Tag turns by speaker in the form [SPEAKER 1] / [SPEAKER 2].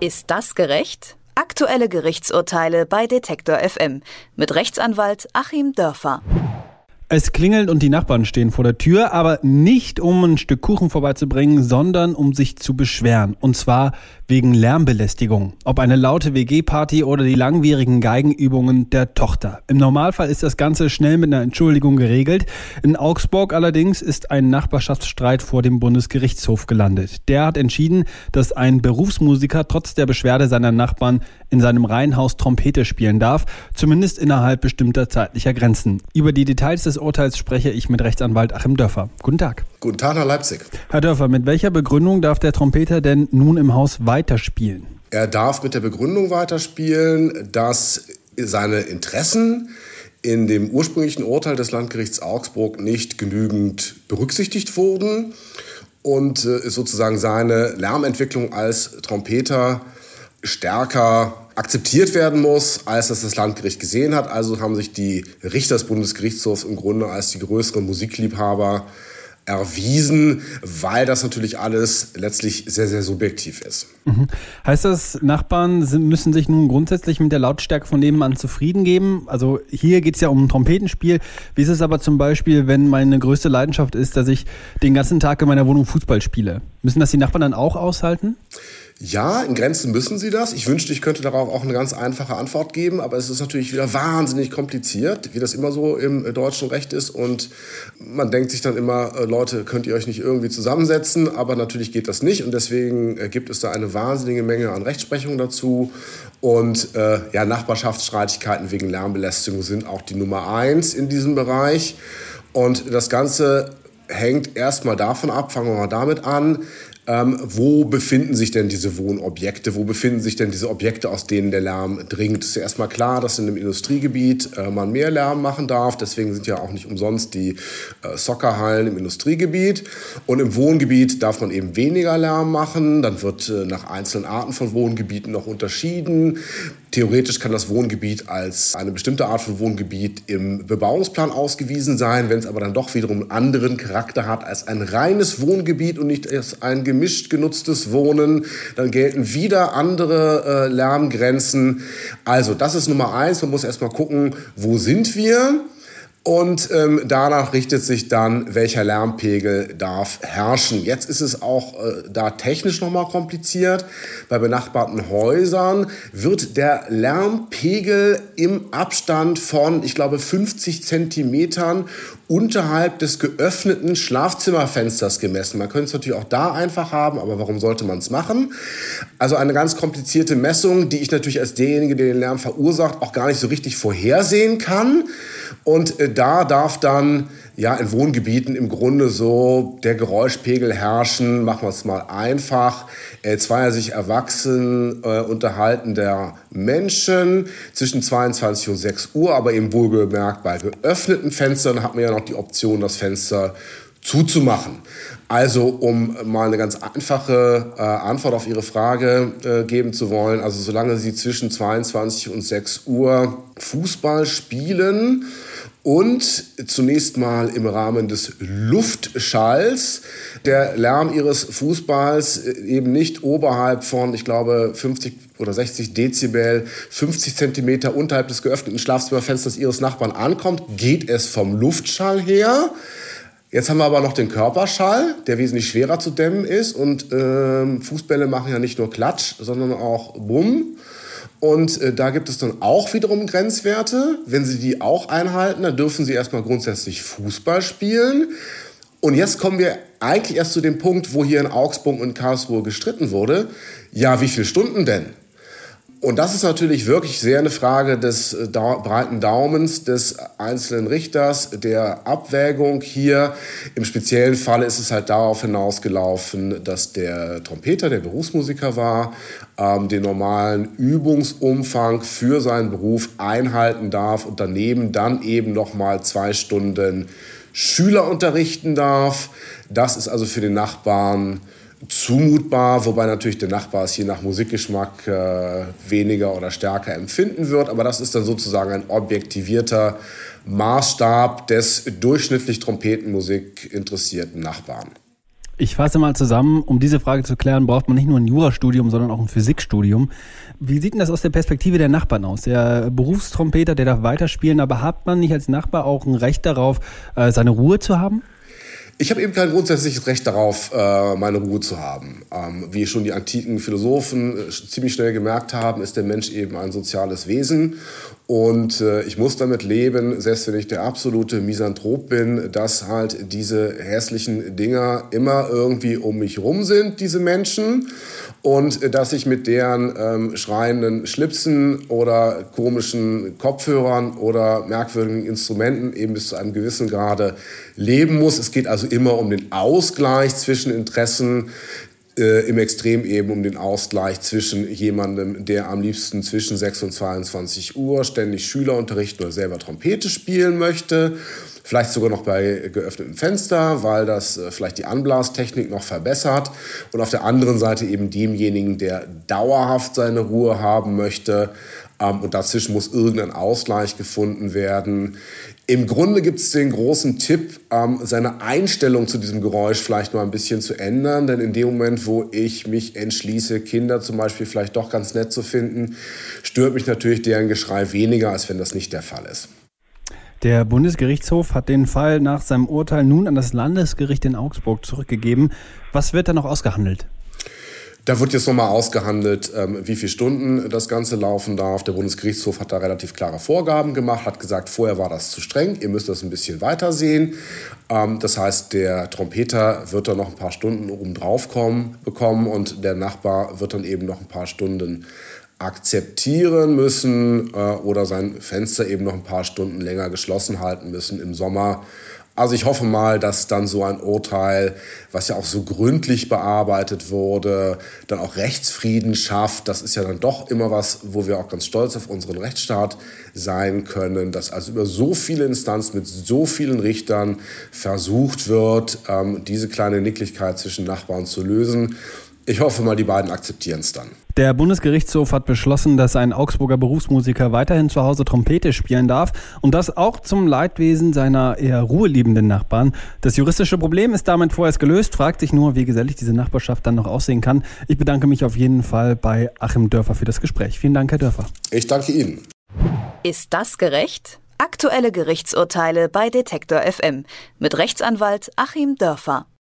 [SPEAKER 1] Ist das gerecht? Aktuelle Gerichtsurteile bei Detektor FM mit Rechtsanwalt Achim Dörfer.
[SPEAKER 2] Es klingelt und die Nachbarn stehen vor der Tür, aber nicht um ein Stück Kuchen vorbeizubringen, sondern um sich zu beschweren. Und zwar wegen Lärmbelästigung. Ob eine laute WG-Party oder die langwierigen Geigenübungen der Tochter. Im Normalfall ist das Ganze schnell mit einer Entschuldigung geregelt. In Augsburg allerdings ist ein Nachbarschaftsstreit vor dem Bundesgerichtshof gelandet. Der hat entschieden, dass ein Berufsmusiker trotz der Beschwerde seiner Nachbarn in seinem Reihenhaus Trompete spielen darf, zumindest innerhalb bestimmter zeitlicher Grenzen. Über die Details des Urteils spreche ich mit Rechtsanwalt Achim Dörfer. Guten Tag.
[SPEAKER 3] Guten Tag nach Leipzig.
[SPEAKER 2] Herr Dörfer, mit welcher Begründung darf der Trompeter denn nun im Haus weiterspielen?
[SPEAKER 3] Er darf mit der Begründung weiterspielen, dass seine Interessen in dem ursprünglichen Urteil des Landgerichts Augsburg nicht genügend berücksichtigt wurden und äh, sozusagen seine Lärmentwicklung als Trompeter stärker akzeptiert werden muss, als das das Landgericht gesehen hat. Also haben sich die Richter des Bundesgerichtshofs im Grunde als die größeren Musikliebhaber erwiesen, weil das natürlich alles letztlich sehr, sehr subjektiv ist.
[SPEAKER 2] Mhm. Heißt das, Nachbarn sind, müssen sich nun grundsätzlich mit der Lautstärke von nebenan zufrieden geben? Also hier geht es ja um ein Trompetenspiel. Wie ist es aber zum Beispiel, wenn meine größte Leidenschaft ist, dass ich den ganzen Tag in meiner Wohnung Fußball spiele? Müssen das die Nachbarn dann auch aushalten?
[SPEAKER 3] Ja, in Grenzen müssen sie das. Ich wünschte, ich könnte darauf auch eine ganz einfache Antwort geben, aber es ist natürlich wieder wahnsinnig kompliziert, wie das immer so im äh, deutschen Recht ist. Und man denkt sich dann immer, äh, Leute, könnt ihr euch nicht irgendwie zusammensetzen? Aber natürlich geht das nicht und deswegen äh, gibt es da eine wahnsinnige Menge an Rechtsprechung dazu. Und äh, ja, Nachbarschaftsstreitigkeiten wegen Lärmbelästigung sind auch die Nummer eins in diesem Bereich. Und das Ganze hängt erstmal davon ab, fangen wir mal damit an, ähm, wo befinden sich denn diese Wohnobjekte? Wo befinden sich denn diese Objekte, aus denen der Lärm dringt? Es ist ja erstmal klar, dass in einem Industriegebiet äh, man mehr Lärm machen darf. Deswegen sind ja auch nicht umsonst die äh, Soccerhallen im Industriegebiet. Und im Wohngebiet darf man eben weniger Lärm machen. Dann wird äh, nach einzelnen Arten von Wohngebieten noch unterschieden. Theoretisch kann das Wohngebiet als eine bestimmte Art von Wohngebiet im Bebauungsplan ausgewiesen sein. Wenn es aber dann doch wiederum einen anderen Charakter hat als ein reines Wohngebiet und nicht als ein gemischt genutztes Wohnen, dann gelten wieder andere äh, Lärmgrenzen. Also das ist Nummer eins. Man muss erstmal gucken, wo sind wir? Und ähm, danach richtet sich dann, welcher Lärmpegel darf herrschen. Jetzt ist es auch äh, da technisch nochmal kompliziert. Bei benachbarten Häusern wird der Lärmpegel im Abstand von, ich glaube, 50 Zentimetern unterhalb des geöffneten Schlafzimmerfensters gemessen. Man könnte es natürlich auch da einfach haben, aber warum sollte man es machen? Also eine ganz komplizierte Messung, die ich natürlich als derjenige, der den Lärm verursacht, auch gar nicht so richtig vorhersehen kann. Und äh, da darf dann ja in Wohngebieten im Grunde so der Geräuschpegel herrschen. Machen wir es mal einfach. Äh, zweier sich erwachsen äh, unterhalten der Menschen zwischen 22 und 6 Uhr, aber eben wohlgemerkt bei geöffneten Fenstern hat man ja noch die Option, das Fenster zuzumachen. Also, um mal eine ganz einfache äh, Antwort auf Ihre Frage äh, geben zu wollen, also solange Sie zwischen 22 und 6 Uhr Fußball spielen, und zunächst mal im Rahmen des Luftschalls der Lärm ihres Fußballs äh, eben nicht oberhalb von, ich glaube, 50 oder 60 Dezibel, 50 Zentimeter unterhalb des geöffneten Schlafzimmerfensters ihres Nachbarn ankommt, geht es vom Luftschall her. Jetzt haben wir aber noch den Körperschall, der wesentlich schwerer zu dämmen ist. Und äh, Fußbälle machen ja nicht nur Klatsch, sondern auch Bumm. Und äh, da gibt es dann auch wiederum Grenzwerte. Wenn Sie die auch einhalten, dann dürfen Sie erstmal grundsätzlich Fußball spielen. Und jetzt kommen wir eigentlich erst zu dem Punkt, wo hier in Augsburg und Karlsruhe gestritten wurde. Ja, wie viele Stunden denn? Und das ist natürlich wirklich sehr eine Frage des äh, da breiten Daumens des einzelnen Richters, der Abwägung hier. Im speziellen Fall ist es halt darauf hinausgelaufen, dass der Trompeter, der Berufsmusiker war, ähm, den normalen Übungsumfang für seinen Beruf einhalten darf und daneben dann eben noch mal zwei Stunden Schüler unterrichten darf. Das ist also für den Nachbarn zumutbar, wobei natürlich der Nachbar es je nach Musikgeschmack äh, weniger oder stärker empfinden wird. Aber das ist dann sozusagen ein objektivierter Maßstab des durchschnittlich Trompetenmusik interessierten Nachbarn.
[SPEAKER 2] Ich fasse mal zusammen, um diese Frage zu klären, braucht man nicht nur ein Jurastudium, sondern auch ein Physikstudium. Wie sieht denn das aus der Perspektive der Nachbarn aus? Der Berufstrompeter, der darf weiterspielen, aber hat man nicht als Nachbar auch ein Recht darauf, äh, seine Ruhe zu haben?
[SPEAKER 3] Ich habe eben kein grundsätzliches Recht darauf, äh, meine Ruhe zu haben. Ähm, wie schon die antiken Philosophen äh, ziemlich schnell gemerkt haben, ist der Mensch eben ein soziales Wesen. Und äh, ich muss damit leben, selbst wenn ich der absolute Misanthrop bin, dass halt diese hässlichen Dinger immer irgendwie um mich rum sind, diese Menschen. Und dass ich mit deren ähm, schreienden Schlipsen oder komischen Kopfhörern oder merkwürdigen Instrumenten eben bis zu einem gewissen Grade leben muss. Es geht also immer um den Ausgleich zwischen Interessen, äh, im Extrem eben um den Ausgleich zwischen jemandem, der am liebsten zwischen 6 und 22 Uhr ständig Schüler unterrichten oder selber Trompete spielen möchte, vielleicht sogar noch bei geöffnetem Fenster, weil das äh, vielleicht die Anblastechnik noch verbessert und auf der anderen Seite eben demjenigen, der dauerhaft seine Ruhe haben möchte, ähm, und dazwischen muss irgendein Ausgleich gefunden werden. Im Grunde gibt es den großen Tipp, ähm, seine Einstellung zu diesem Geräusch vielleicht mal ein bisschen zu ändern. Denn in dem Moment, wo ich mich entschließe, Kinder zum Beispiel vielleicht doch ganz nett zu finden, stört mich natürlich deren Geschrei weniger, als wenn das nicht der Fall ist.
[SPEAKER 2] Der Bundesgerichtshof hat den Fall nach seinem Urteil nun an das Landesgericht in Augsburg zurückgegeben. Was wird da noch ausgehandelt?
[SPEAKER 3] Da wird jetzt nochmal ausgehandelt, ähm, wie viele Stunden das Ganze laufen darf. Der Bundesgerichtshof hat da relativ klare Vorgaben gemacht, hat gesagt, vorher war das zu streng, ihr müsst das ein bisschen weiter sehen. Ähm, das heißt, der Trompeter wird da noch ein paar Stunden oben drauf kommen, bekommen und der Nachbar wird dann eben noch ein paar Stunden akzeptieren müssen äh, oder sein Fenster eben noch ein paar Stunden länger geschlossen halten müssen im Sommer also ich hoffe mal, dass dann so ein Urteil, was ja auch so gründlich bearbeitet wurde, dann auch Rechtsfrieden schafft. Das ist ja dann doch immer was, wo wir auch ganz stolz auf unseren Rechtsstaat sein können, dass also über so viele Instanzen mit so vielen Richtern versucht wird, ähm, diese kleine Nicklichkeit zwischen Nachbarn zu lösen. Ich hoffe mal, die beiden akzeptieren es dann.
[SPEAKER 2] Der Bundesgerichtshof hat beschlossen, dass ein Augsburger Berufsmusiker weiterhin zu Hause Trompete spielen darf und das auch zum Leidwesen seiner eher ruheliebenden Nachbarn. Das juristische Problem ist damit vorerst gelöst, fragt sich nur, wie gesellig diese Nachbarschaft dann noch aussehen kann. Ich bedanke mich auf jeden Fall bei Achim Dörfer für das Gespräch. Vielen Dank, Herr Dörfer.
[SPEAKER 3] Ich danke Ihnen.
[SPEAKER 1] Ist das gerecht? Aktuelle Gerichtsurteile bei Detektor FM mit Rechtsanwalt Achim Dörfer.